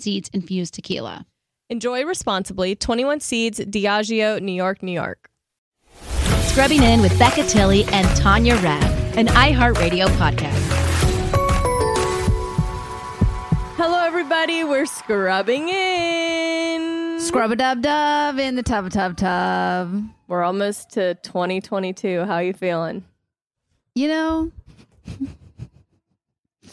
Seeds infused tequila. Enjoy responsibly. 21 Seeds, Diageo, New York, New York. Scrubbing In with Becca Tilley and Tanya Rad, an iHeartRadio podcast. Hello, everybody. We're scrubbing in. Scrub a dub dub in the tub a tub tub. We're almost to 2022. How are you feeling? You know,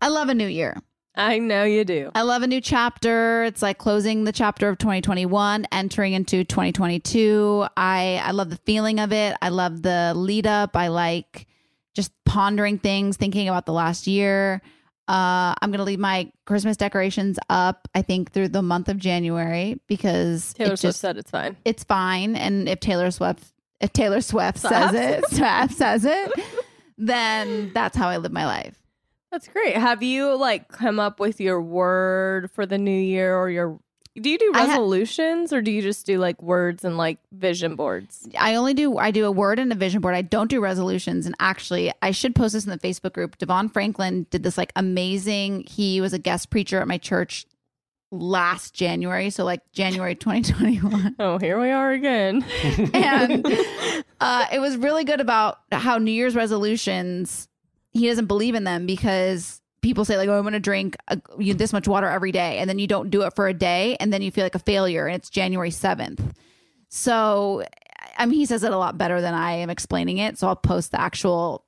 I love a new year. I know you do. I love a new chapter. It's like closing the chapter of 2021, entering into 2022. I I love the feeling of it. I love the lead up. I like just pondering things, thinking about the last year. Uh, I'm gonna leave my Christmas decorations up. I think through the month of January because Taylor Swift just said it's fine. it's fine. And if Taylor Swift if Taylor Swift says it, Swift says it, then that's how I live my life. That's great. Have you like come up with your word for the new year or your do you do I ha- resolutions or do you just do like words and like vision boards? I only do I do a word and a vision board. I don't do resolutions. And actually, I should post this in the Facebook group. DeVon Franklin did this like amazing. He was a guest preacher at my church last January, so like January 2021. Oh, here we are again. and uh, it was really good about how New Year's resolutions. He doesn't believe in them because people say like, "Oh, I'm going to drink a, you, this much water every day," and then you don't do it for a day, and then you feel like a failure, and it's January 7th. So, I mean, he says it a lot better than I am explaining it. So I'll post the actual.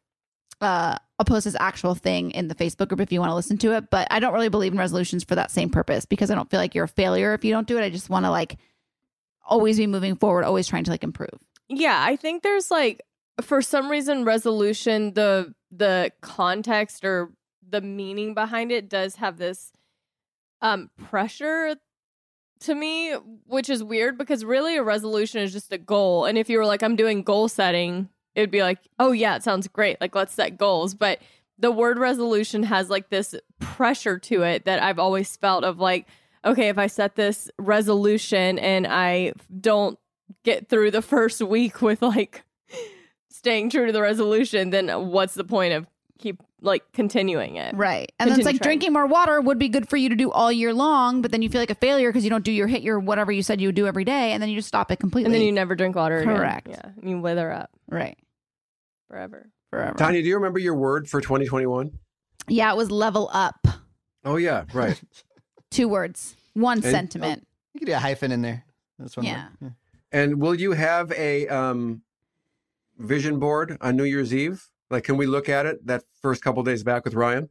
Uh, I'll post this actual thing in the Facebook group if you want to listen to it. But I don't really believe in resolutions for that same purpose because I don't feel like you're a failure if you don't do it. I just want to like always be moving forward, always trying to like improve. yeah, I think there's like for some reason resolution the the context or the meaning behind it does have this um pressure to me, which is weird because really a resolution is just a goal. And if you were like, I'm doing goal setting, it'd be like, oh yeah, it sounds great. Like let's set goals. But the word resolution has like this pressure to it that I've always felt of like, okay, if I set this resolution and I don't get through the first week with like staying true to the resolution, then what's the point of keep like continuing it. Right. And then it's like trying. drinking more water would be good for you to do all year long, but then you feel like a failure because you don't do your hit your whatever you said you would do every day, and then you just stop it completely. And then you never drink water again. Correct. Yeah. And you wither up right. forever. Forever. Tanya, do you remember your word for 2021? Yeah, it was level up. Oh yeah, right. Two words. One And- sentiment. You could do a hyphen in there. That's one. Yeah. word. and will you have a um, vision board on New Year's Eve? Like, can we look at it that first couple days back with Ryan?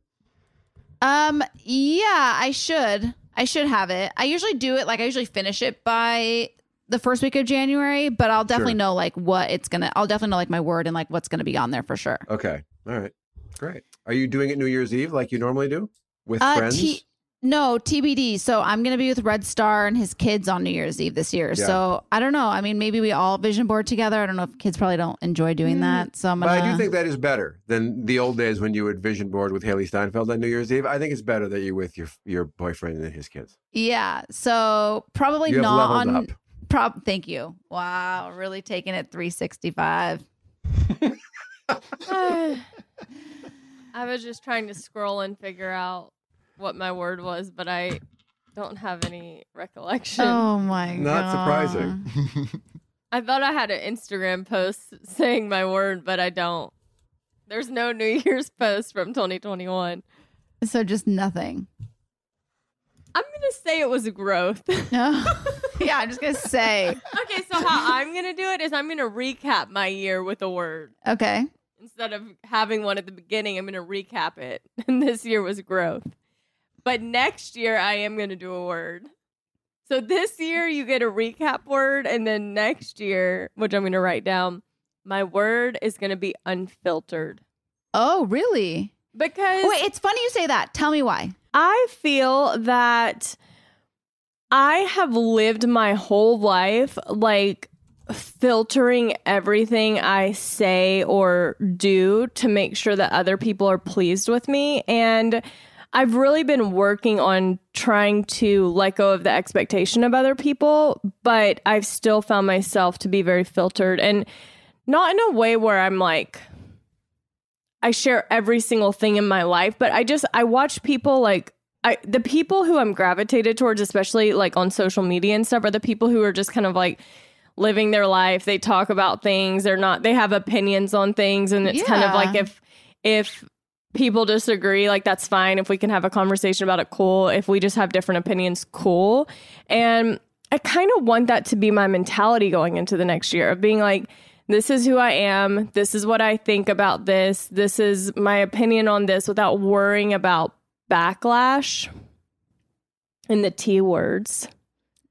Um, yeah, I should. I should have it. I usually do it like I usually finish it by the first week of January, but I'll definitely Sure. know like what it's gonna. I'll definitely know like my word and like what's gonna be on there for sure. Okay. All right. Great. Are you doing it New Year's Eve like you normally do with Uh, friends? T- no, TBD. So I'm gonna be with Red Star and his kids on New Year's Eve this year. Yeah. So I don't know. I mean, maybe we all vision board together. I don't know if kids probably don't enjoy doing mm. that. So I'm but gonna. I do think that is better than the old days when you would vision board with Hailee Steinfeld on New Year's Eve. I think it's better that you're with your your boyfriend and his kids. yeah. So probably not on. up. Prob. Thank you. Wow, really taking it 365. I was just trying to scroll and figure out what my word was, but I don't have any recollection. Oh my god. Not surprising. I thought I had an Instagram post saying my word, but I don't. There's no New Year's post from 2021. So just nothing. I'm gonna say it was growth. No. yeah, I'm just gonna say. okay, so how I'm gonna do it is I'm gonna recap my year with a word Okay. instead of having one at the beginning. I'm gonna recap it, and this year was growth. But next year I am gonna do a word. So this year you get a recap word, and then next year, which I'm gonna write down, my word is gonna be unfiltered Oh, really? because Wait, it's funny you say that. Tell me why. I feel that I have lived my whole life like filtering everything I say or do to make sure that other people are pleased with me. And I've really been working on trying to let go of the expectation of other people, but I've still found myself to be very filtered and not in a way where I'm like, I share every single thing in my life, but I just I watch people like I the people who I'm gravitated towards, especially like on social media and stuff, are the people who are just kind of like living their life. They talk about things. They're not. They have opinions on things, and it's kind of like if if people disagree, like that's fine. If we can have a conversation about it, cool. If we just have different opinions, cool. And I kind of want that to be my mentality going into the next year of being like, this is who I am. This is what I think about this. This is my opinion on this without worrying about backlash and the T words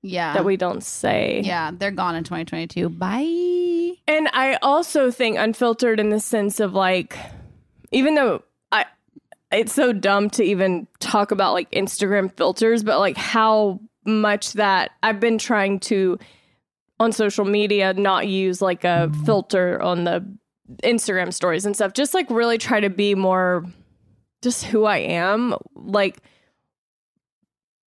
Yeah. that we don't say. Yeah, they're gone in 2022. Bye. And I also think unfiltered in the sense of like, even though it's so dumb to even talk about like Instagram filters, but like how much that I've been trying to on social media not use like a filter on the Instagram stories and stuff. Just like really try to be more just who I am, like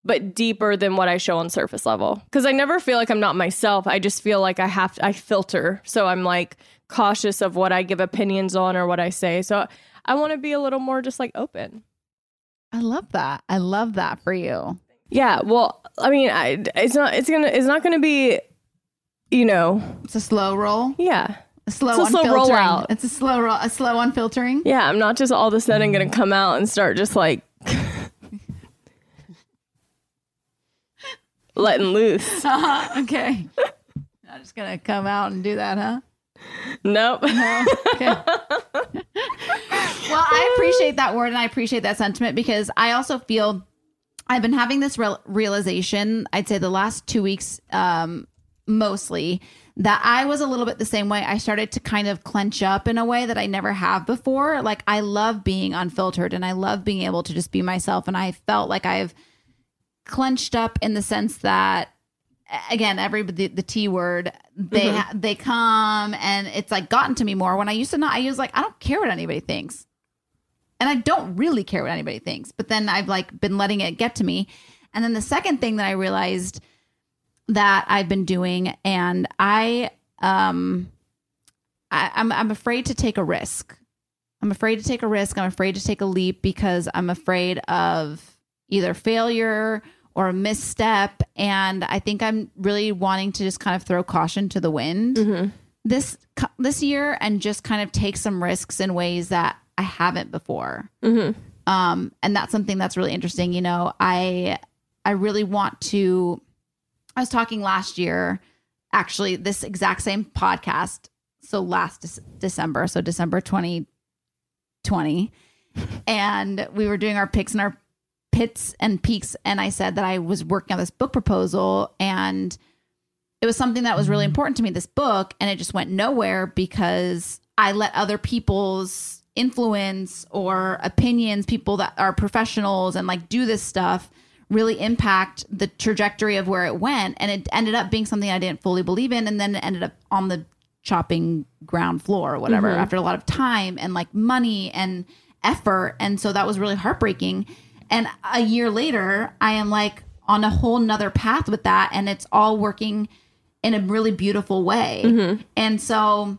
but deeper than what I show on surface level. Cuz I never feel like I'm not myself. I just feel like I have to, I filter. So I'm like cautious of what I give opinions on or what I say. So I want to be a little more just like open. I love that. I love that for you. Yeah, well, I mean, I, it's not it's going to it's not going to be you know, It's a slow roll. yeah. A slow It's a slow rollout. It's a slow roll. A slow unfiltering. Yeah, I'm not just all of a sudden going to mm. come out and start just like letting loose. Uh-huh, okay. I'm just gonna come out and do that, huh? Nope. Okay. Well, I appreciate that word and I appreciate that sentiment because I also feel I've been having this real realization. I'd say the last two weeks, um, mostly that I was a little bit the same way. I started to kind of clench up in a way that I never have before. Like I love being unfiltered and I love being able to just be myself. And I felt like I've clenched up in the sense that again every the, the t word they Mm-hmm. ha- they come and it's like gotten to me more when i used to not i was like i don't care what anybody thinks and i don't really care what anybody thinks but then i've like been letting it get to me and then the second thing that i realized that i've been doing and i um I, I'm, I'm afraid to take a risk I'm afraid to take a risk. I'm afraid to take a leap because I'm afraid of either failure or a misstep. And I think I'm really wanting to just kind of throw caution to the wind this this year and just kind of take some risks in ways that I haven't before. Um, and that's something that's really interesting. You know, I I really want to. I was talking last year, actually, this exact same podcast. So last Dec- December, so December 2020, and we were doing our picks and our pits and peaks, and I said that I was working on this book proposal, and it was something that was really important to me. This book, and it just went nowhere because I let other people's influence or opinions, people that are professionals and like do this stuff, really impact the trajectory of where it went. And it ended up being something I didn't fully believe in. And then it ended up on the chopping ground floor or whatever mm-hmm. after a lot of time and like money and effort. And so that was really heartbreaking. And a year later, I am like on a whole nother path with that. And it's all working in a really beautiful way. Mm-hmm. And so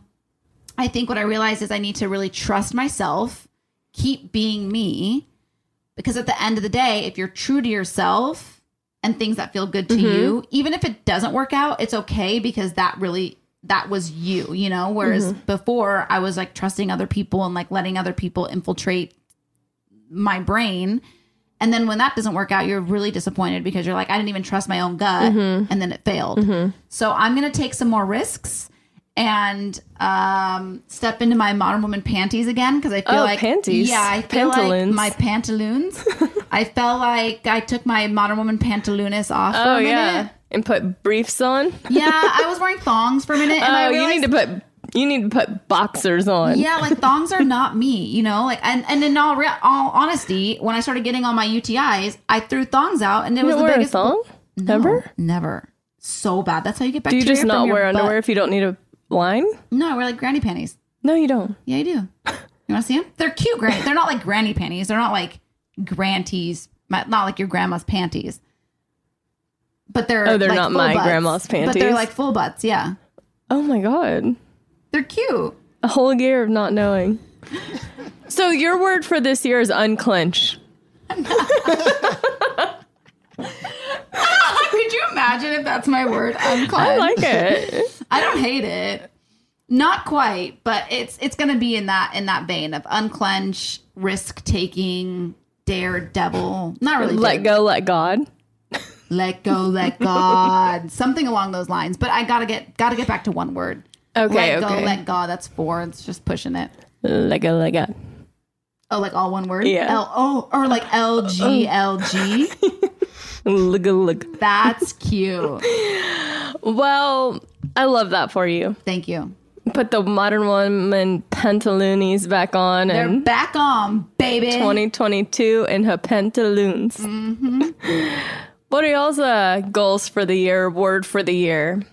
I think what I realized is I need to really trust myself, keep being me, because at the end of the day, if you're true to yourself and things that feel good to mm-hmm. you, even if it doesn't work out, it's okay because that really that was you, you know. Whereas mm-hmm. before, I was like trusting other people and like letting other people infiltrate my brain. And then when that doesn't work out, you're really disappointed because you're like, I didn't even trust my own gut, mm-hmm. and then it failed. So I'm gonna take some more risks and um, step into my modern woman panties again because I feel Oh, like panties. Yeah, I feel like my pantaloons. I felt like I took my modern woman pantaloons off for Oh yeah, and put briefs on. Yeah, I was wearing thongs for a minute, and oh, I you need to put you need to put boxers on. yeah, like thongs are not me, you know. Like, and and in all real, all honesty, when I started getting all my UTIs, I threw thongs out, and it you was the biggest thong. No, Never. never. So bad. That's how you get back. Do you just not wear butt. underwear if you don't need a line? No, we're like granny panties. No, you don't. Yeah, I do. You want to see them? They're cute granny. They're not like granny panties. They're not like granties. Not like your grandma's panties. But they're Oh, they're like, not my butts. grandma's panties. But they're like full butts. Yeah, Oh my god, they're cute. a whole year of not knowing. so your word for this year is unclench. Could you imagine if that's my word? Unclench. I like it. I don't hate it. Not quite, but it's it's gonna be in that in that vein of unclench, risk taking, daredevil. Not really. let dare- go, let God. let go, let God. Something along those lines. But I gotta get gotta get back to one word. Okay, let okay. go, let God. That's four. It's just pushing it. Let go, let God. Oh, like all one word. Yeah. L oh, or like L G L G. Look, look. That's cute. Well, I love that for you. Thank you. Put the modern woman pantaloonies back on They're and back on, baby. 2022 in her pantaloons. Mm-hmm. what are y'all's uh, goals for the year? Word for the year?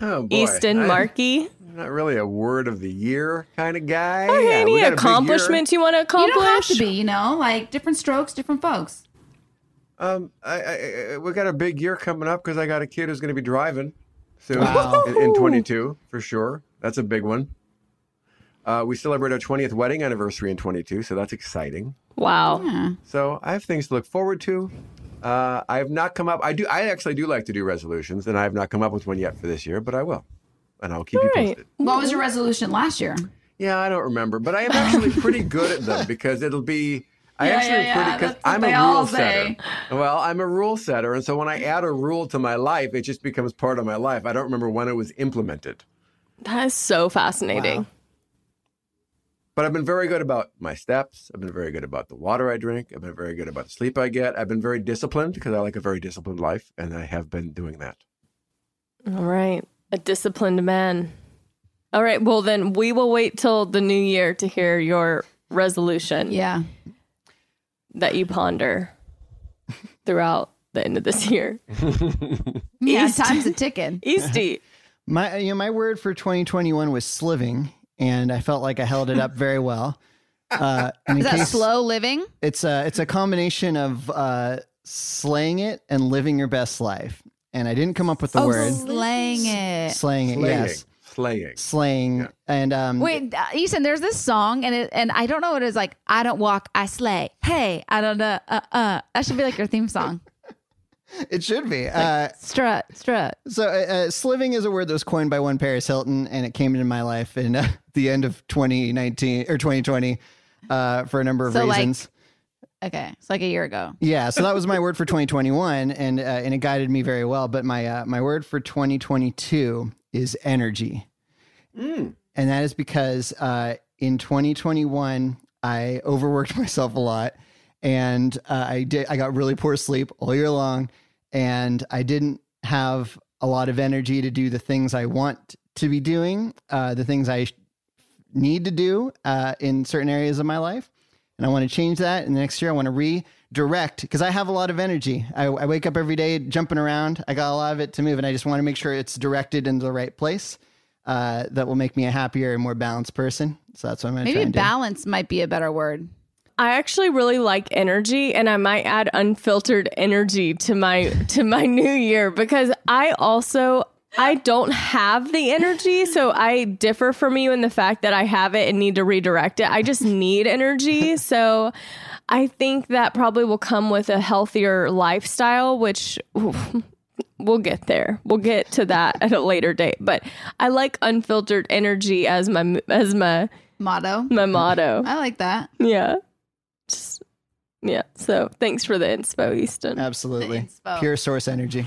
Oh boy. Easton I- Markey. Not really a word of the year kind of guy. Are Yeah, any we got a big year. accomplishments you want to accomplish? You accomplish? don't have to be, you know, like different strokes, different folks. Um, I, I, I, we got a big year coming up because I got a kid who's going to be driving soon Wow. in, in 22 for sure. That's a big one. Uh, we celebrate our 20th wedding anniversary in 22, so that's exciting. Wow. Yeah. So I have things to look forward to. Uh, I have not come up. I do. I actually do like to do resolutions, and I have not come up with one yet for this year, but I will, and I'll keep you All right. posted. What was your resolution last year? Yeah, I don't remember, but I am actually pretty good at them because it'll be. I Yeah, actually yeah, am pretty because that's I'm a rule setter. Well, I'm a rule setter, and so when I add a rule to my life, it just becomes part of my life. I don't remember when it was implemented, That is so fascinating. but I've been very good about my steps. I've been very good about the water I drink. I've been very good about the sleep I get. I've been very disciplined because I like a very disciplined life, and I have been doing that. All right. A disciplined man. All right. Well, then we will wait till the new year to hear your resolution Yeah. That you ponder throughout the end of this year. Yeah, East. time's a ticking. Easty. My you know, my word for 2021 was sliving, and I felt like I held it up very well. Uh, in Is that case- slow living? It's a it's a combination of uh, slaying it and living your best life. And I didn't come up with the oh, word slaying it. slaying it. Slaying. Yes. Slaying. slaying. Yeah. And um, Wait, uh, Ethan, there's this song, and it, and I don't know what it is like. I don't walk, I slay. Hey, I don't know. Uh, uh. That should be like your theme song. it should be. Uh, strut, strut. so, uh, uh, sliving is a word that was coined by one Paris Hilton, and it came into my life in uh, the end of 2019 or 2020 uh, for a number of So, like- reasons. Okay, it's like a year ago. Yeah, so that was my word for 2021, and uh, and it guided me very well. But my uh, my word for 2022 is energy, and that is because uh, in 2021 I overworked myself a lot, and uh, I did I got really poor sleep all year long, and I didn't have a lot of energy to do the things I want to be doing, uh, the things I need to do uh, in certain areas of my life. And I want to change that. And next year, I want to redirect because I have a lot of energy. I, I wake up every day jumping around. I got a lot of it to move, and I just want to make sure it's directed into the right place. Uh, that will make me a happier and more balanced person. So that's what I'm going to try Maybe and do. balance might be a better word. I actually really like energy and I might add unfiltered energy to my to my new year because I also I don't have the energy so I differ from you in the fact that I have it and need to redirect it. I just need energy. So I think that probably will come with a healthier lifestyle which oof, we'll get there. We'll get to that at a later date. But I like unfiltered energy as my as my Motto. my motto. I like that. Yeah. Just yeah. So thanks for the inspo, Easton. Absolutely. inspo. Pure source energy.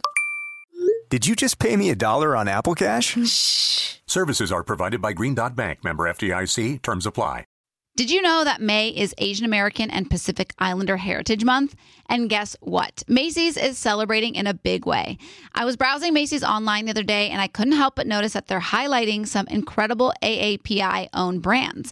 Did you just pay me a dollar on Apple Cash? Services are provided by Green Dot Bank, member FDIC. Terms apply. Did you know that May is Asian American and Pacific Islander Heritage Month? And guess what? Macy's is celebrating in a big way. I was browsing Macy's online the other day and I couldn't help but notice that they're highlighting some incredible AAPI owned brands.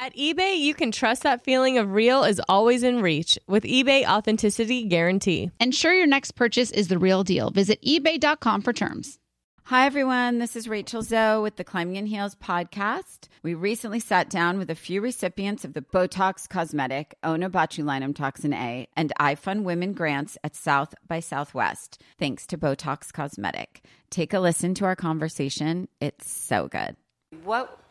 At eBay, you can trust that feeling of real is always in reach with eBay Authenticity Guarantee. Ensure your next purchase is the real deal. Visit eBay.com for terms. Hi, everyone. This is Rachel Zoe with the Climbing in Heels podcast. We recently sat down with a few recipients of the Botox Cosmetic, Onabotulinum Toxin A, and iFund Women grants at South by Southwest, thanks to Botox Cosmetic. Take a listen to our conversation. It's so good. What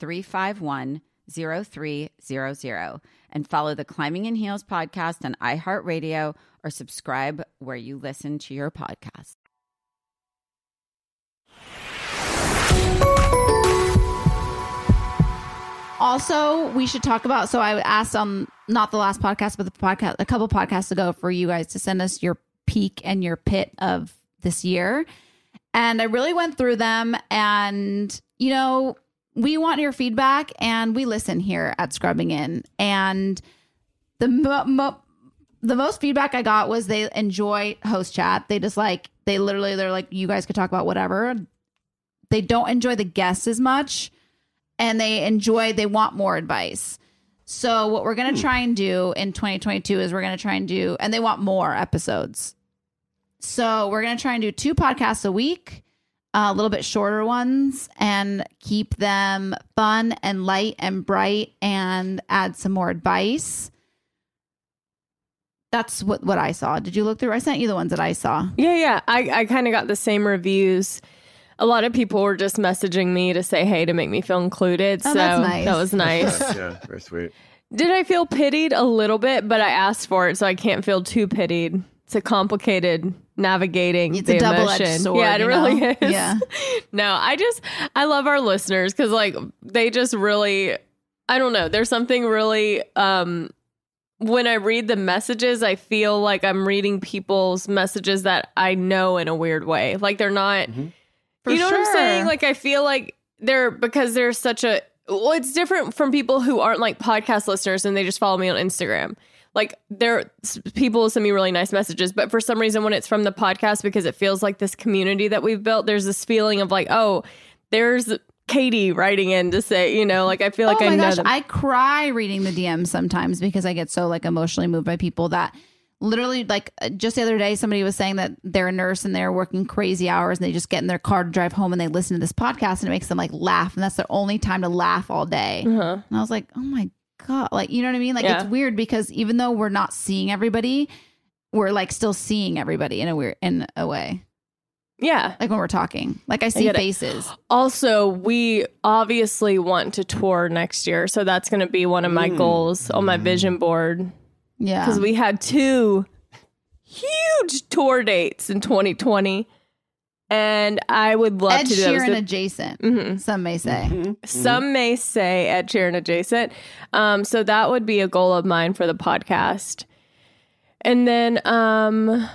351 0300 and follow the Climbing in Heels podcast on iHeartRadio or subscribe where you listen to your podcast. Also, we should talk about. So I asked um not the last podcast, but the podcast a couple podcasts ago for you guys to send us your peak and your pit of this year, and I really went through them. And you know, we want your feedback, and we listen here at Scrubbing In. And the mo- mo- the most feedback I got was they enjoy host chat. They just like they literally they're like you guys could talk about whatever. They don't enjoy the guests as much and they enjoy they want more advice so what we're going to hmm. try and do in 2022 is we're going to try and do and they want more episodes so we're going to try and do two podcasts a week uh, a little bit shorter ones and keep them fun and light and bright and add some more advice that's what what i saw did you look through i sent you the ones that i saw Yeah, yeah. I, I kind of got the same reviews. A lot of people were just messaging me to say hey to make me feel included. Oh, so that's nice. that was nice. yeah, very sweet. Did I feel pitied a little bit? But I asked for it, so I can't feel too pitied. It's a complicated navigating It's the a double-edged sword, yeah, it you really know? is. Yeah. no, I just I love our listeners because like they just really I don't know. There's something really um when I read the messages, I feel like I'm reading people's messages that I know in a weird way. Like they're not For you know what I'm saying? Like I feel like they're because they're such a well, it's different from people who aren't like podcast listeners and they just follow me on Instagram. Like there people send me really nice messages, but for some reason when it's from the podcast because it feels like this community that we've built, there's this feeling of like, oh, there's Katie writing in to say, you know, like I feel like oh I my know gosh. I cry reading the DMs sometimes because I get so like emotionally moved by people that literally like uh, just the other day somebody was saying that they're a nurse and they're working crazy hours and they just get in their car to drive home and they listen to this podcast and it makes them like laugh and that's their only time to laugh all day. Uh-huh. And I was like, oh my god, like you know what I mean? Like Yeah. it's weird because even though we're not seeing everybody, we're like still seeing everybody in a weird in a way. Yeah. Like when we're talking, like I see get it. faces. Also, we obviously want to tour next year, so that's going to be one of my mm. goals on my mm. vision board Yeah, because we had two huge tour dates in 2020, and I would love Ed to do those. Sheeran adjacent. Mhm. Some may say. Some may say Ed Sheeran adjacent. Um, so that would be a goal of mine for the podcast. And then, um,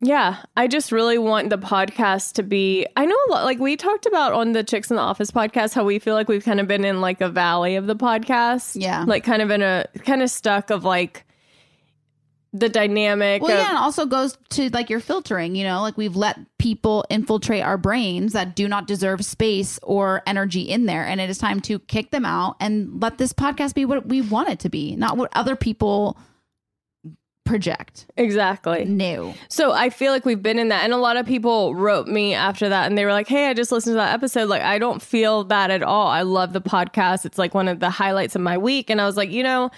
yeah, I just really want the podcast to be. I know a lot, like we talked about on the Chicks in the Office podcast, how we feel like we've kind of been in like a valley of the podcast. Yeah. Like kind of in a kind of stuck of like the dynamic. Well, of, yeah, and also goes to like your filtering, you know, like we've let people infiltrate our brains that do not deserve space or energy in there. And it is time to kick them out and let this podcast be what we want it to be, not what other people project. Exactly. No. So I feel like we've been in that. And a lot of people wrote me after that and they were like, hey, I just listened to that episode. Like, I don't feel that at all. I love the podcast. It's like one of the highlights of my week. And I was like, you know,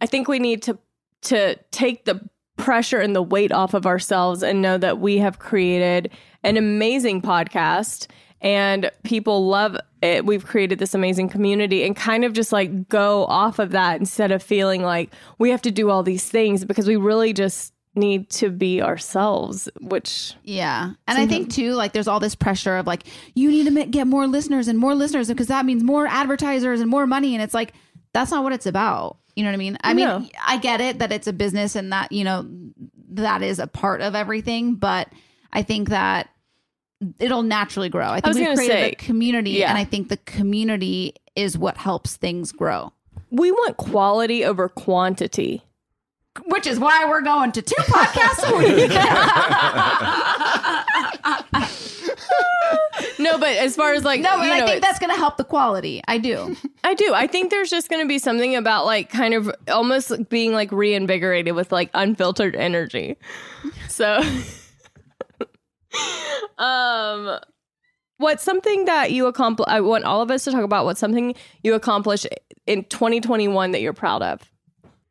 I think we need to to take the pressure and the weight off of ourselves and know that we have created an amazing podcast and people love it. We've created this amazing community and kind of just like go off of that instead of feeling like we have to do all these things because we really just need to be ourselves, which Yeah. And I think too, like there's all this pressure of like, you need to get more listeners and more listeners because that means more advertisers and more money. And it's like, that's not what it's about. You know what I mean? I No. mean, I get it that it's a business and that, you know, that is a part of everything. But I think that it'll naturally grow. I think was we gonna created say, a community yeah. and I think the community is what helps things grow. we want quality over quantity. Which is why we're going to two podcasts a week. No, but as far as like no, but I know, think that's going to help the quality. I do. I do. I think there's just going to be something about like kind of almost being like reinvigorated with like unfiltered energy. So, um, what's something that you accomplish? I want all of us to talk about what's something you accomplished in 2021 that you're proud of.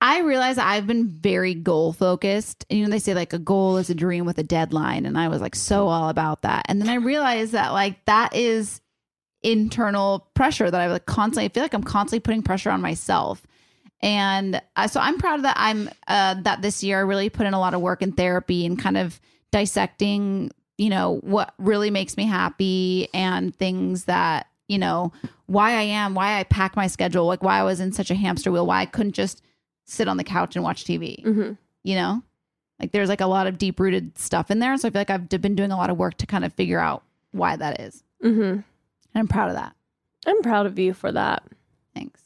I realize I've been very goal focused. And, you know, they say like a goal is a dream with a deadline. And I was like so all about that. And then I realized that like that is internal pressure that I like constantly I feel like I'm constantly putting pressure on myself. And uh, so I'm proud that I'm uh, that this year I really put in a lot of work in therapy and kind of dissecting, you know, what really makes me happy and things that, you know, why I am, why I pack my schedule, like why I was in such a hamster wheel, why I couldn't just sit on the couch and watch TV. Mm-hmm. You know, like there's like a lot of deep rooted stuff in there. So I feel like I've been doing a lot of work to kind of figure out why that is. Mm-hmm. And I'm proud of that. I'm proud of you for that, Thanks.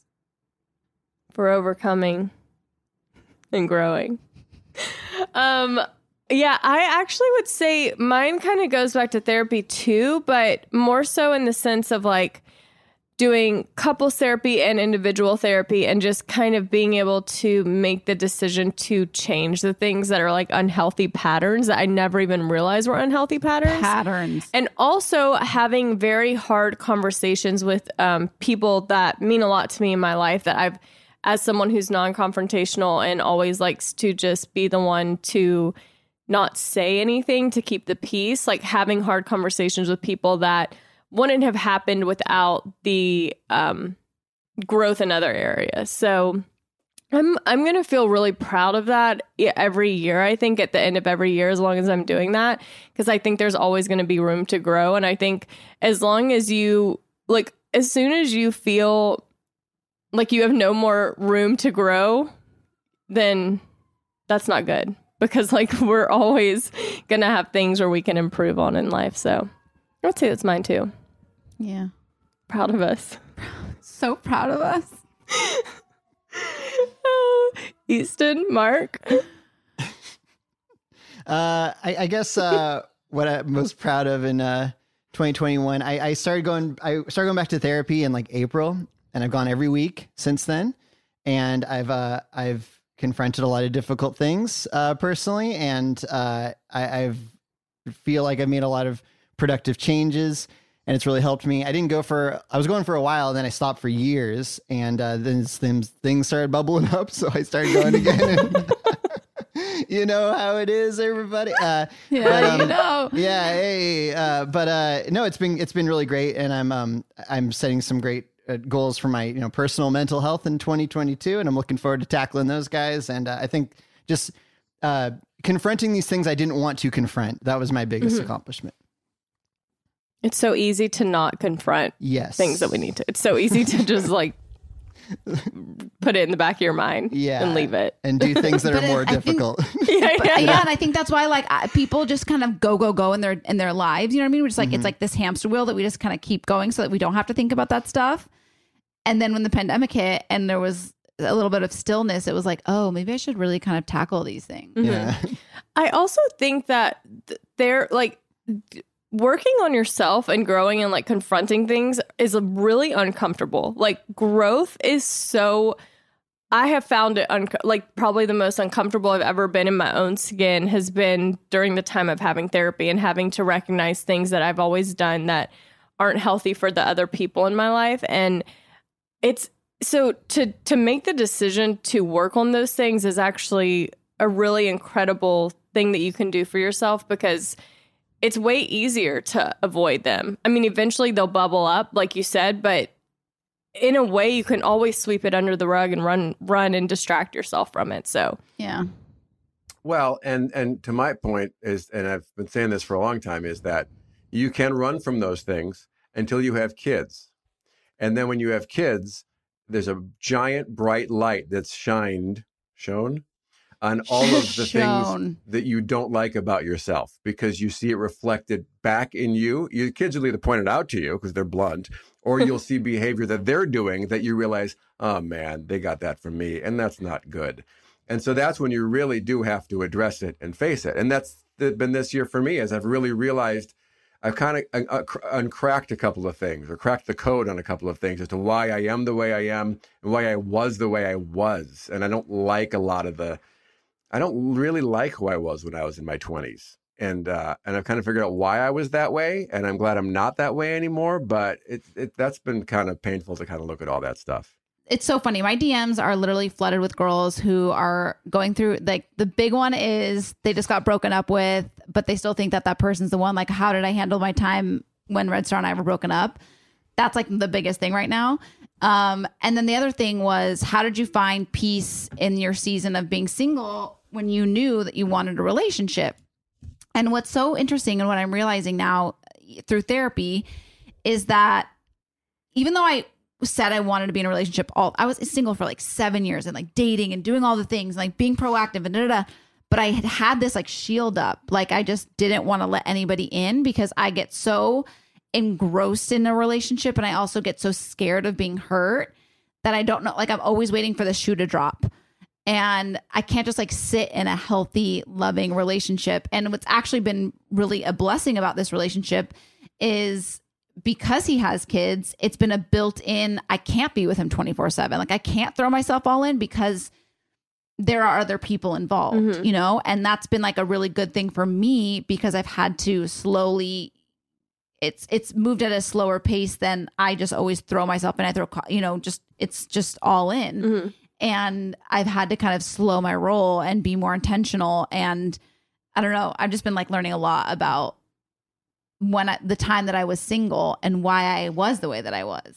for overcoming and growing. Um, yeah, I actually would say mine kind of goes back to therapy too, but more so in the sense of like doing couples therapy and individual therapy and just kind of being able to make the decision to change the things that are like unhealthy patterns that I never even realized were unhealthy patterns. Patterns. And also having very hard conversations with um, people that mean a lot to me in my life that I've, as someone who's non confrontational and always likes to just be the one to not say anything to keep the peace, like having hard conversations with people that wouldn't have happened without the um, growth in other areas. So I'm I'm gonna feel really proud of that every year. I think at the end of every year, as long as I'm doing that, because I think there's always going to be room to grow. And I think as long as you like, as soon as you feel like you have no more room to grow, then that's not good because like we're always gonna have things where we can improve on in life. So I would say that's mine too. Yeah. Proud of us. So proud of us. Easton, Mark. Uh, I, I guess uh, what I'm most proud of in uh, 2021, I, I started going. I started going back to therapy in like April, and I've gone every week since then. And I've uh, I've confronted a lot of difficult things uh, personally, and uh, I I've feel like I've made a lot of productive changes, and it's really helped me. I didn't go for. I was going for a while, and then I stopped for years, and uh, then things things started bubbling up, so I started going again. you know how it is, everybody. Uh, Yeah, but, um, you know. yeah, hey, uh, but uh, no, it's been it's been really great, and I'm um I'm setting some great uh, goals for my you know personal mental health in 2022, and I'm looking forward to tackling those guys. And uh, I think just uh, confronting these things I didn't want to confront that was my biggest Mhm. accomplishment. It's so easy to not confront Yes, things that we need to. It's so easy to just like put it in the back of your mind Yeah, and leave it. and do things that are more I think- difficult. yeah, But, yeah. yeah, and I think that's why like I, people just kind of go go go in their in their lives. You know what I mean? We're just like Mm-hmm. it's like this hamster wheel that we just kind of keep going so that we don't have to think about that stuff. And then when the pandemic hit and there was a little bit of stillness, it was like, oh, maybe I should really kind of tackle these things. Mhm. Yeah. I also think that th- they're like d- working on yourself and growing and like confronting things is really uncomfortable. Like growth is so I have found it unco- like probably the most uncomfortable I've ever been in my own skin has been during the time of having therapy and having to recognize things that I've always done that aren't healthy for the other people in my life and it's so to to make the decision to work on those things is actually a really incredible thing that you can do for yourself because it's way easier to avoid them. I mean, eventually they'll bubble up, like you said, but in a way you can always sweep it under the rug and run run and distract yourself from it. So Yeah. Well, and and to my point is, and I've been saying this for a long time, is that you can run from those things until you have kids, and then when you have kids, there's a giant bright light that's shined, shown on all of the things that you don't like about yourself because you see it reflected back in you. Your kids will either point it out to you because they're blunt, or you'll see behavior that they're doing that you realize, oh man, they got that from me, and that's not good. And so that's when you really do have to address it and face it. And that's been this year for me as I've really realized I've kind of uh, uh, uncracked a couple of things or cracked the code on a couple of things as to why I am the way I am and why I was the way I was. And I don't like a lot of the, I don't really like who I was when I was in my 20s. And uh, and I've kind of figured out why I was that way, and I'm glad I'm not that way anymore. But it, it that's been kind of painful to kind of look at all that stuff. it's so funny. My DMs are literally flooded with girls who are going through like the big one is they just got broken up with, but they still think that that person's the one. Like, how did I handle my time when Red Star and I were broken up? That's like the biggest thing right now. Um, and then the other thing was, how did you find peace in your season of being single when you knew that you wanted a relationship? And what's so interesting and what I'm realizing now eh, through therapy is that even though I said I wanted to be in a relationship, all I was single for like seven years and like dating and doing all the things, like being proactive and da da da. But I had had this like shield up, like I just didn't want to let anybody in because I get so engrossed in a relationship and I also get so scared of being hurt that I don't know. Like I'm always waiting for the shoe to drop. And I can't just like sit in a healthy, loving relationship. And what's actually been really a blessing about this relationship is because he has kids, it's been a built in, I can't be with him 24 7. Like I can't throw myself all in because there are other people involved, Mhm. you know? And that's been like a really good thing for me because I've had to slowly it's it's moved at a slower pace than I just always throw myself and I throw you know just it's just all in Mhm. And I've had to kind of slow my roll and be more intentional. And I don't know I've just been like learning a lot about when I, the time that I was single and why I was the way that I was.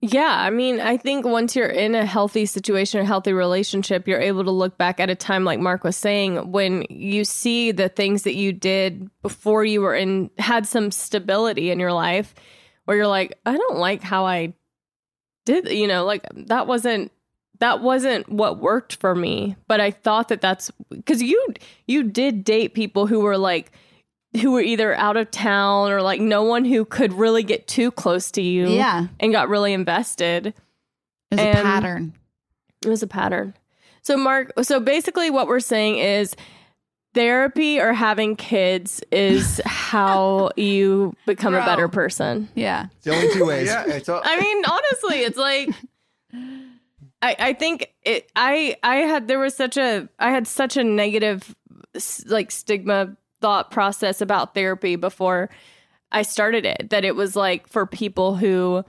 Yeah, I mean, I think once you're in a healthy situation, a healthy relationship, you're able to look back at a time like Mark was saying when you see the things that you did before you were in had some stability in your life where you're like, I don't like how I did, you know, like that wasn't that wasn't what worked for me, but I thought that that's cuz you you did date people who were like who were either out of town or like no one who could really get too close to you yeah and got really invested. it was And- a pattern It was a pattern. So, Mark, so basically, what we're saying is therapy or having kids is how you become a better person. yeah It's the only two ways. Yeah, it's all, I mean, honestly, it's like. I, I think it I I had there was such a I had such a negative like stigma thought process about therapy before I started it that it was like for people who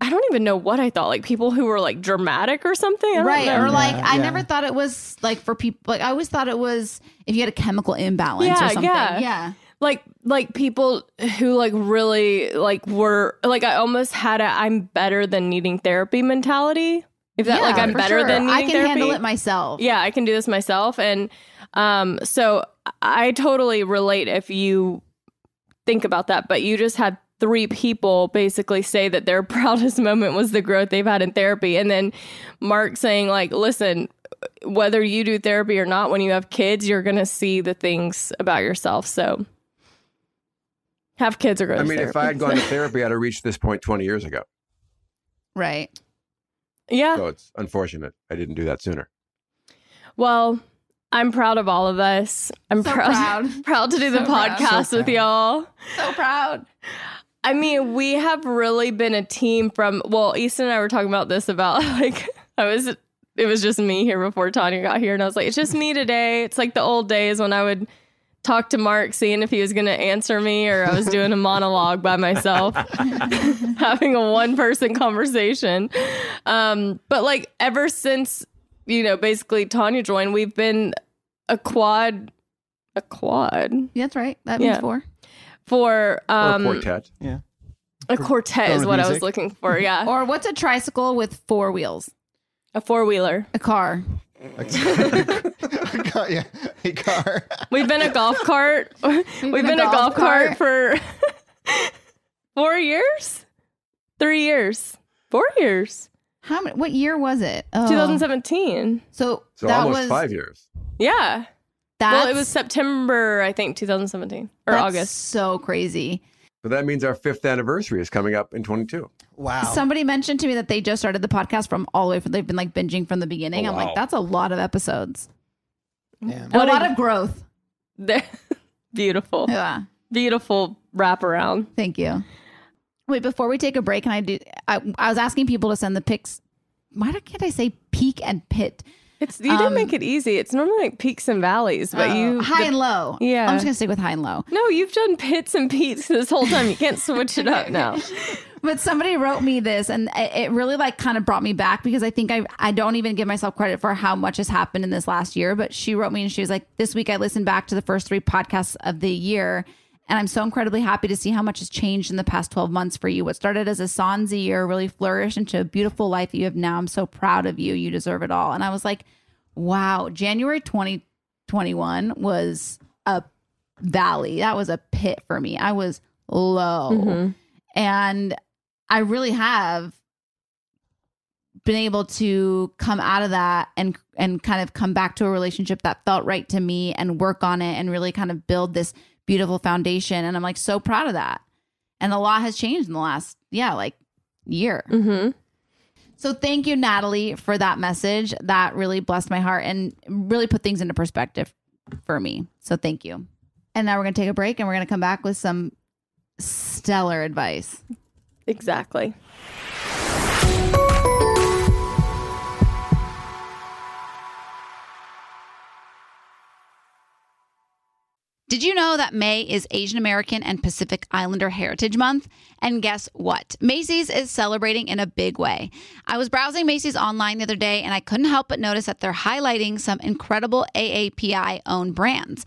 I don't even know what I thought like people who were like dramatic or something I right know. or like Yeah, I yeah. never thought it was like for people like I always thought it was if you had a chemical imbalance Yeah, or something yeah. yeah like like people who like really like were like I almost had a I'm better than needing therapy mentality. If that like I'm better sure. than needing I can therapy. handle it myself Yeah, I can do this myself and um so I totally relate if you think about that, but you just had three people basically say that their proudest moment was the growth they've had in therapy and then Mark saying like listen whether you do therapy or not when you have kids you're going to see the things about yourself so have kids or go to I mean, if I had gone to therapy, I'd have reached this point 20 years ago. right Yeah. So it's unfortunate I didn't do that sooner. Well, I'm proud of all of us. I'm So proud proud. proud to do the proud. podcast So with y'all. So proud. I mean, we have really been a team from well, Easton and I were talking about this about like I was it was just me here before Tanya got here and I was like, it's just me today. It's like the old days when I would talk to Mark seeing if he was going to answer me or I was doing a monologue by myself having a one person conversation. Um but like ever since you know, basically Tanya joined, we've been a quad a quad Yeah, that's right. That means Yeah. four. For um a quartet. Yeah. a quartet Going is with what I was looking for. Yeah, Or what's a tricycle with four wheels? A four wheeler. A car. a car, yeah, a car. We've been a golf cart. We've, been, a golf, cart, for four years, three years, four years. How many? What year was it? Oh. 2017. So, So that almost was five years. Yeah. That's, well, it was September, I think, 2017 or that's August. So crazy. So that means our fifth anniversary is coming up in 22. Wow. Somebody mentioned to me that they just started the podcast from all the way from they've been like binging from the beginning. Oh, I'm wow. like, that's a lot of episodes. yeah. And a lot a- of growth. They're beautiful, Yeah. beautiful wraparound. Thank you. Wait, before we take a break, can I do? I, I was asking people to send the pics. Why don't- can't I say peak and pit? It's you Um, didn't make it easy. It's normally like peaks and valleys, but Oh, you high the- and low. Yeah. I'm just gonna stick with high and low. No, you've done pits and peaks this whole time. You can't switch it up now. But somebody wrote me this, and it it really like kind of brought me back because I think I I don't even give myself credit for how much has happened in this last year. But she wrote me and she was like, "This week I listened back to the first three podcasts of the year." And I'm so incredibly happy to see how much has changed in the past 12 months for you. What started as a Sansa year really flourished into a beautiful life that you have now. I'm so proud of you. You deserve it all. And I was like, wow, January 2021 was a valley. That was a pit for me. I was low. Mm-hmm. And I really have been able to come out of that and and kind of come back to a relationship that felt right to me and work on it and really kind of build this beautiful foundation and I'm like so proud of that. And the law has changed in the last yeah, like year. Mm-hmm. So thank you Natalie for that message. That really blessed my heart and really put things into perspective for me. So thank you. And now we're going to take a break and we're going to come back with some stellar advice. Exactly. Did you know that May is Asian American and Pacific Islander Heritage Month? And guess what? Macy's is celebrating in a big way. I was browsing Macy's online the other day and I couldn't help but notice that they're highlighting some incredible AAPI owned brands.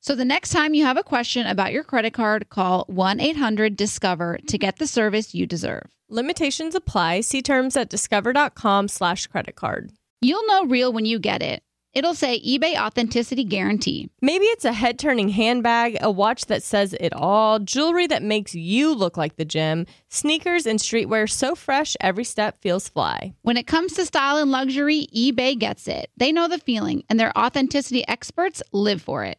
So the next time you have a question about your credit card, call 1 800 Discover to get the service you deserve. Limitations apply. See terms at discover.com slash credit card. You'll know real when you get it. It'll say eBay Authenticity Guarantee. Maybe it's a head turning handbag, a watch that says it all, jewelry that makes you look like the gym, sneakers and streetwear so fresh every step feels fly. When it comes to style and luxury, eBay gets it. They know the feeling, and their authenticity experts live for it.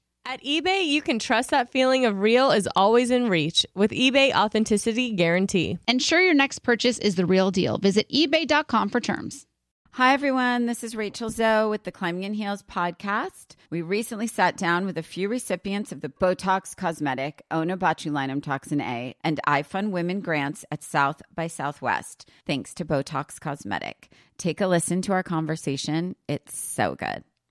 At eBay, you can trust that feeling of real is always in reach with eBay Authenticity Guarantee. Ensure your next purchase is the real deal. Visit eBay.com for terms. Hi, everyone. This is Rachel Zoe with the Climbing in Heels podcast. We recently sat down with a few recipients of the Botox Cosmetic, Onabotulinum Toxin A, and iFund Women grants at South by Southwest, thanks to Botox Cosmetic. Take a listen to our conversation. It's so good.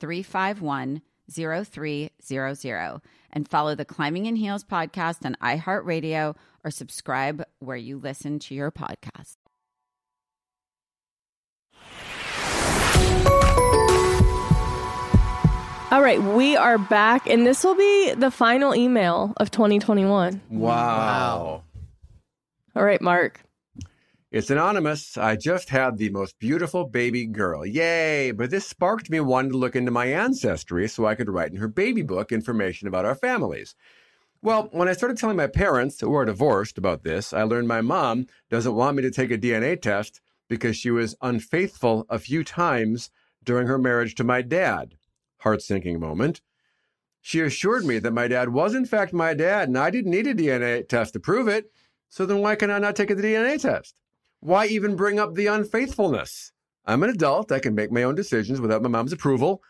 351 0300 and follow the Climbing in Heels podcast on iHeartRadio or subscribe where you listen to your podcast. All right, we are back, and this will be the final email of 2021. Wow. All right, Mark. It's anonymous. I just had the most beautiful baby girl. Yay! But this sparked me wanting to look into my ancestry so I could write in her baby book information about our families. Well, when I started telling my parents, who are divorced, about this, I learned my mom doesn't want me to take a DNA test because she was unfaithful a few times during her marriage to my dad. Heart sinking moment. She assured me that my dad was, in fact, my dad, and I didn't need a DNA test to prove it. So then why can I not take a DNA test? Why even bring up the unfaithfulness? I'm an adult. I can make my own decisions without my mom's approval.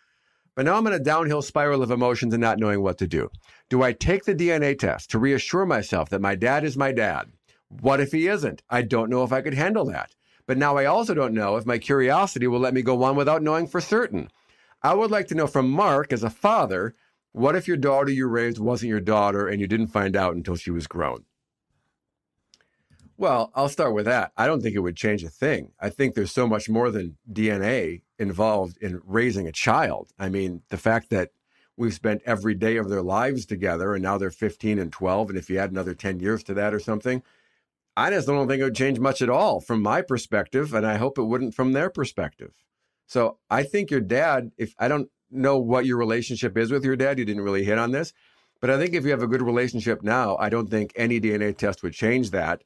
But now I'm in a downhill spiral of emotions and not knowing what to do. Do I take the DNA test to reassure myself that my dad is my dad? What if he isn't? I don't know if I could handle that. But now I also don't know if my curiosity will let me go on without knowing for certain. I would like to know from Mark, as a father, what if your daughter you raised wasn't your daughter and you didn't find out until she was grown? Well, I'll start with that. I don't think it would change a thing. I think there's so much more than DNA involved in raising a child. I mean, the fact that we've spent every day of their lives together and now they're 15 and 12, and if you add another 10 years to that or something, I just don't think it would change much at all from my perspective, and I hope it wouldn't from their perspective. So I think your dad, if I don't know what your relationship is with your dad, you didn't really hit on this, but I think if you have a good relationship now, I don't think any DNA test would change that.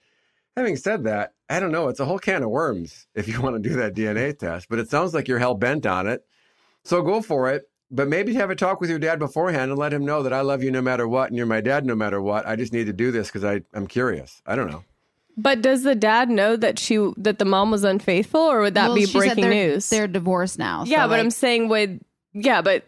Having said that, I don't know. It's a whole can of worms if you want to do that DNA test, but it sounds like you're hell bent on it. So go for it. but maybe have a talk with your dad beforehand and let him know that I love you no matter what and you're my dad no matter what. I just need to do this because I I'm curious. I don't know. But does the dad know that she that the mom was unfaithful, or would that Well, be she said breaking they're- news? They're divorced now. yeah, so, but I'm saying would yeah, but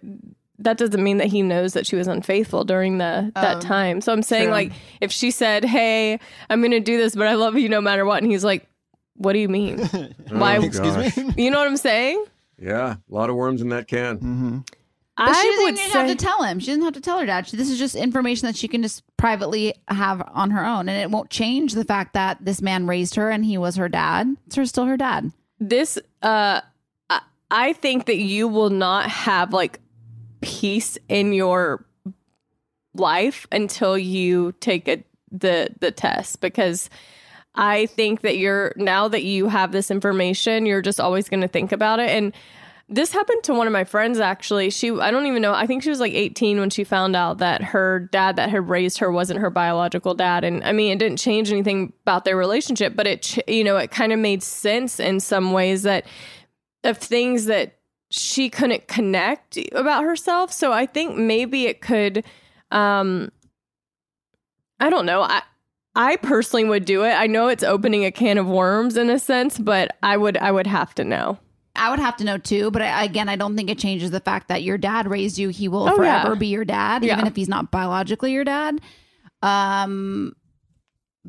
that doesn't mean that he knows that she was unfaithful during the that Oh, time. So I'm saying true. like if she said, "Hey, I'm going to do this, but I love you no matter what," and he's like, "What do you mean? Why? Oh, Excuse me. You know what I'm saying?" Yeah, a lot of worms in that can. Mm-hmm. But she I doesn't would even say have to tell him. She doesn't have to tell her dad. She, this is just information that she can just privately have on her own, and it won't change the fact that this man raised her and he was her dad. It's her still her dad. this uh I- I think that you will not have like peace in your life until you take a, the the test because I think that you're now that you have this information, you're just always going to think about it and this happened to one of my friends actually. She I don't even know. I think she was like 18 when she found out that her dad that had raised her wasn't her biological dad and I mean it didn't change anything about their relationship, but it you know, it kind of made sense in some ways that of things that she couldn't connect about herself. So I think maybe it could um I don't know. I I personally would do it. I know it's opening a can of worms in a sense, but I would I would have to know. I would have to know too, but I, again, I don't think it changes the fact that your dad raised you. He will Oh, forever yeah. be your dad, Yeah. even if he's not biologically your dad. Um,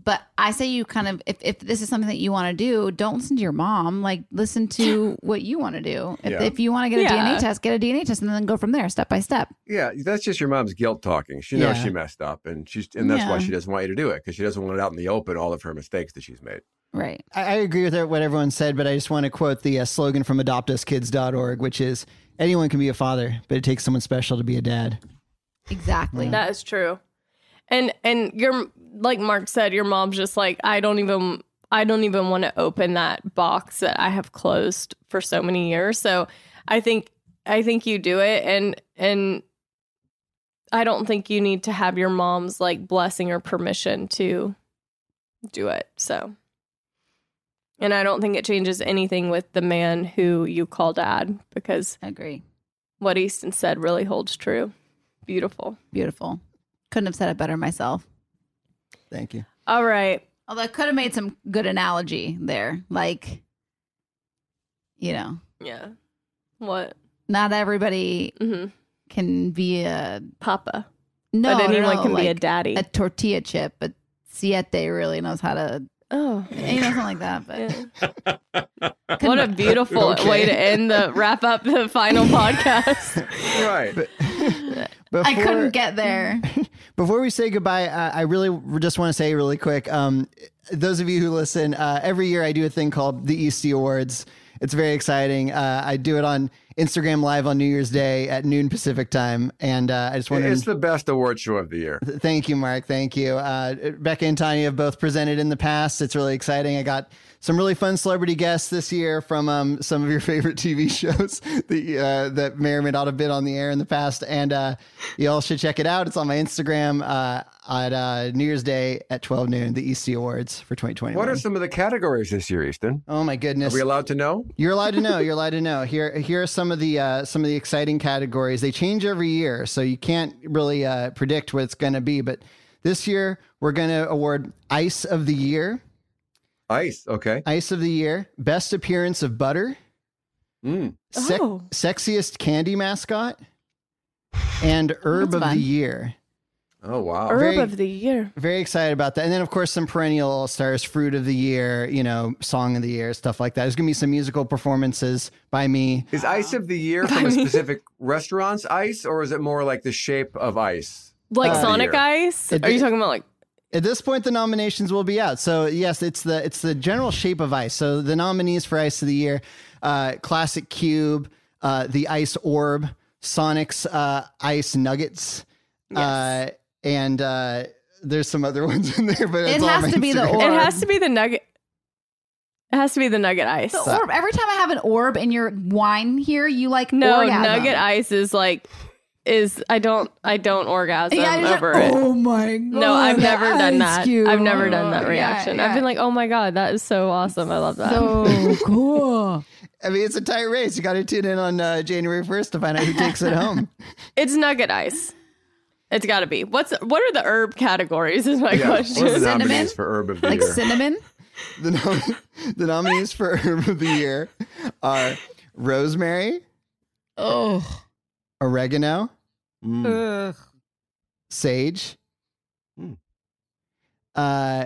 but I say you kind of if, if this is something that you want to do, don't listen to your mom. Like listen to what you want to do. If, Yeah. if you want to get a Yeah. DNA test, get a DNA test, and then go from there, step by step. Yeah, that's just your mom's guilt talking. She knows Yeah. she messed up, and she's and that's why she doesn't want you to do it because she doesn't want it out in the open all of her mistakes that she's made. Right. I, I agree with what everyone said, but I just want to quote the uh, slogan from adoptuskids.org, which is anyone can be a father, but it takes someone special to be a dad. Exactly. That is true. And and your like Mark said, your mom's just like I don't even I don't even want to open that box that I have closed for so many years. So I think I think you do it and and I don't think you need to have your mom's like blessing or permission to do it. So and I don't think it changes anything with the man who you call dad because I Agree. what Easton said really holds true. Beautiful. Beautiful. Couldn't have said it better myself. Thank you. All right. Although I could have made some good analogy there. Like, you know, Yeah. What? not everybody hmm can be a Papa. no, but anyone no, no, can be a daddy. a tortilla chip, but Siete really knows how to, oh. you know, something like that. But Yeah. What a beautiful Okay. way to end the wrap up the final podcast. Right. Before, I couldn't get there. Before we say goodbye, uh, I really just want to say really quick. Um, those of you who listen, uh, every year I do a thing called the Eastie Awards. It's very exciting. Uh, I do it on Instagram Live on New Year's Day at noon Pacific time, and uh, I just wanted. It's the best award show of the year. Thank you, Mark. Thank you. Uh, Becca and Tanya have both presented in the past. It's really exciting. I got some really fun celebrity guests this year from um, some of your favorite TV shows that, uh, that may or may not have been on the air in the past. And uh, you all should check it out. It's on my Instagram uh, at uh, New Year's Day at 12 noon, the Eastie Awards for 2020. What are some of the categories this year, Easton? oh, my goodness! Are we allowed to know? You're allowed to know. You're allowed to know. Here, here are some of the uh, some of the exciting categories. They change every year, so you can't really uh, predict what it's going to be. But this year, we're going to award Ice of the Year, Ice. Okay. Ice of the Year, Best Appearance of Butter, Mm. sec- Oh. Sexiest Candy Mascot, and Herb of the Year. Oh wow. Herb Very- of the year. Very excited about that. And then, of course, some perennial all stars, Fruit of the Year, you know, Song of the Year, stuff like that. There's going to be some musical performances by me. Is ice of the year from a specific restaurant's ice, or is it more like the shape of ice? Like Uh, Sonic. Ice? It- Are you talking about like At this point, the nominations will be out. So yes, it's the it's the general shape of ice. So the nominees for Ice of the Year: uh, Classic Cube, uh, the Ice Orb, Sonic's uh, Ice Nuggets, uh, and uh, there's some other ones in there. But It has on to be the orb. it has to be the nugget it has to be the nugget ice. The orb. Every time I have an orb in your wine here, you like No, orgasm. nugget ice is like is I don't I don't orgasm Yeah, you're over like, it. "Oh my god! No, I've God, never done that. Cube." I've never done that reaction. yeah. I've been like, oh my god, that is so awesome. I love that. So cool. I mean, it's a tight race. You got to tune in on uh, January 1st to find out who takes it home. it's nugget ice. It's got to be. What's what are the herb categories? Is my Yeah, question. what are the Cinnamon? nominees for herb of the Like year? cinnamon. The, nom- the nominees for Herb of the Year are rosemary, Oh. oregano, Mm. sage. Hmm. Uh,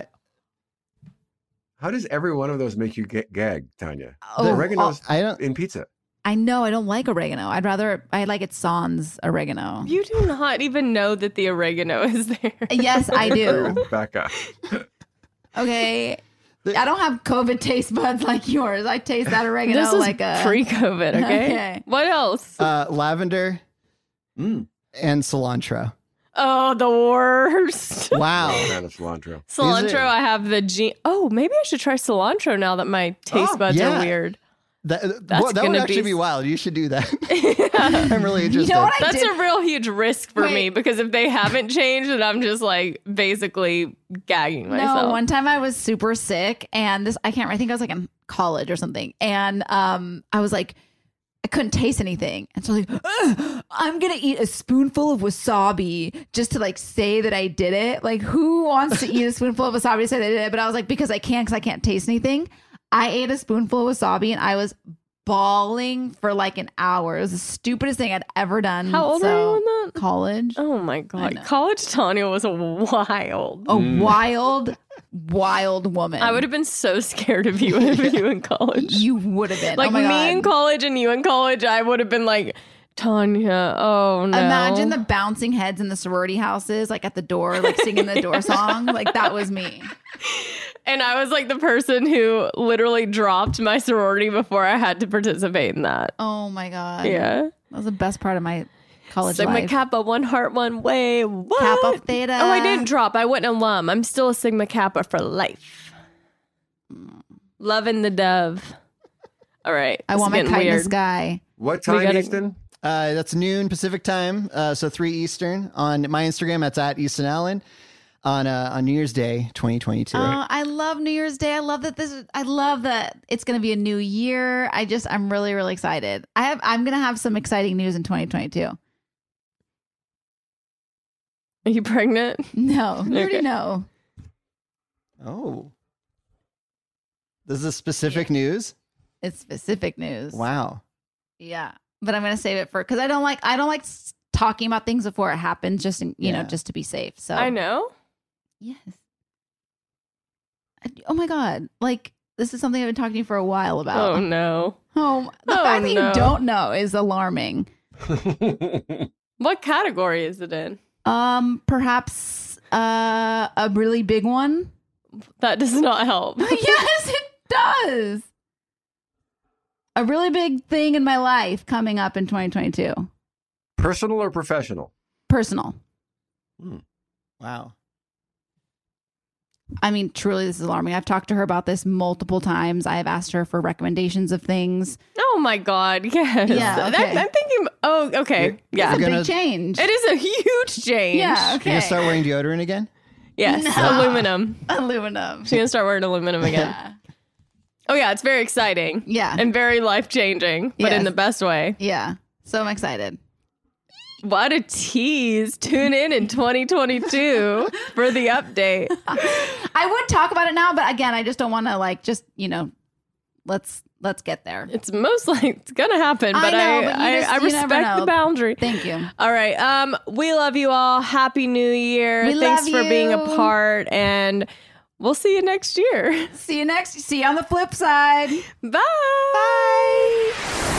How does every one of those make you get gag, Tanya? Oh, the oregano's I don't. in pizza. I know I don't like oregano. I'd rather I like it sans oregano. You do not even know that the oregano is there. Yes, I do. Rebecca. Okay. I don't have COVID taste buds like yours. I taste that oregano This is like a pre-COVID. Okay. Okay. What else? Uh, lavender Mm. And cilantro. oh, the worst. Wow. Fan of cilantro. Cilantro. I have the gene. Oh, maybe I should try cilantro now that my taste Oh, buds yeah. are weird. That, That's well, that would gonna actually be- be... wild. You should do that. I'm really interested. what I That's did- a real huge risk for me Wait. because if they haven't changed, then I'm just like basically gagging myself. No, one time I was super sick and this I can't I think I was like in college or something. And um I was like I couldn't taste anything. And so like I'm gonna eat a spoonful of wasabi just to like say that I did it. Like who wants to eat a spoonful of wasabi to say they did it? But I was like, because I can't because I can't taste anything. I ate a spoonful of wasabi and I was bawling for like an hour. It was the stupidest thing I'd ever done. How old So, are you in that? College. Oh my god, college Tanya was a wild. A mm. wild, wild woman. I would have been so scared of you if you in college. You would have been. Oh like oh me God. in college and you in college, I would have been like Tanya. Oh no! Imagine the bouncing heads in the sorority houses, like at the door, like singing the door song. Like that was me. and I was like the person who literally dropped my sorority before I had to participate in that. Oh my god. Yeah. That was the best part of my college Sigma life. Kappa, one heart, one way. What? Kappa Theta. Oh, I didn't drop. I went alum. I'm still a Sigma Kappa for life. Loving the dove. All right. I want my getting kite in the weird. sky. What time, gotta- Easton? Uh, that's noon Pacific time, uh, so three Eastern. On my Instagram, that's at Easton Allen. On uh, on New Year's Day, 2022. Oh, I love New Year's Day. I love that this. Is, I love that it's going to be a new year. I just, I'm really, really excited. I have, I'm going to have some exciting news in 2022. Are you pregnant? No, you already Okay. know. Oh, this is specific news. It's specific news. Wow. Yeah, but I'm gonna save it for because I don't like I don't like s- talking about things before it happens, just in, you know, just to be safe. So I know. Yes. I- Oh my god! Like this is something I've been talking to you for a while about. Oh no. Oh, the Oh, fact that no. you don't know is alarming. What category is it in? Um, perhaps uh, a really big one. That does not help. yes, it does. A really big thing in my life coming up in 2022. Personal or professional? Personal. Wow. I mean, truly, this is alarming. I've talked to her about this multiple times. I have asked her for recommendations of things. Oh my god. Yes. Yeah, That- okay. I'm thinking. Oh, okay. You're- yeah. It's a gonna- big change. It is a huge change. Yeah, You're gonna start wearing deodorant again? Yes. No. Aluminum. Aluminum. She's gonna start wearing aluminum again. Yeah. Oh yeah, it's very exciting. Yeah. And very life changing, but in the best way. Yeah. So I'm excited. What a tease. Tune in in 2022 for the update. I would talk about it now, but again, I just don't want to like just, you know, let's let's get there. It's most like it's gonna happen, but I know, but I, just- I you respect the boundary. Thank you. All right. Um, we love you all. Happy New Year. We Thanks for being a part and we'll see you next year. See you next. See you on the flip side. Bye. Bye.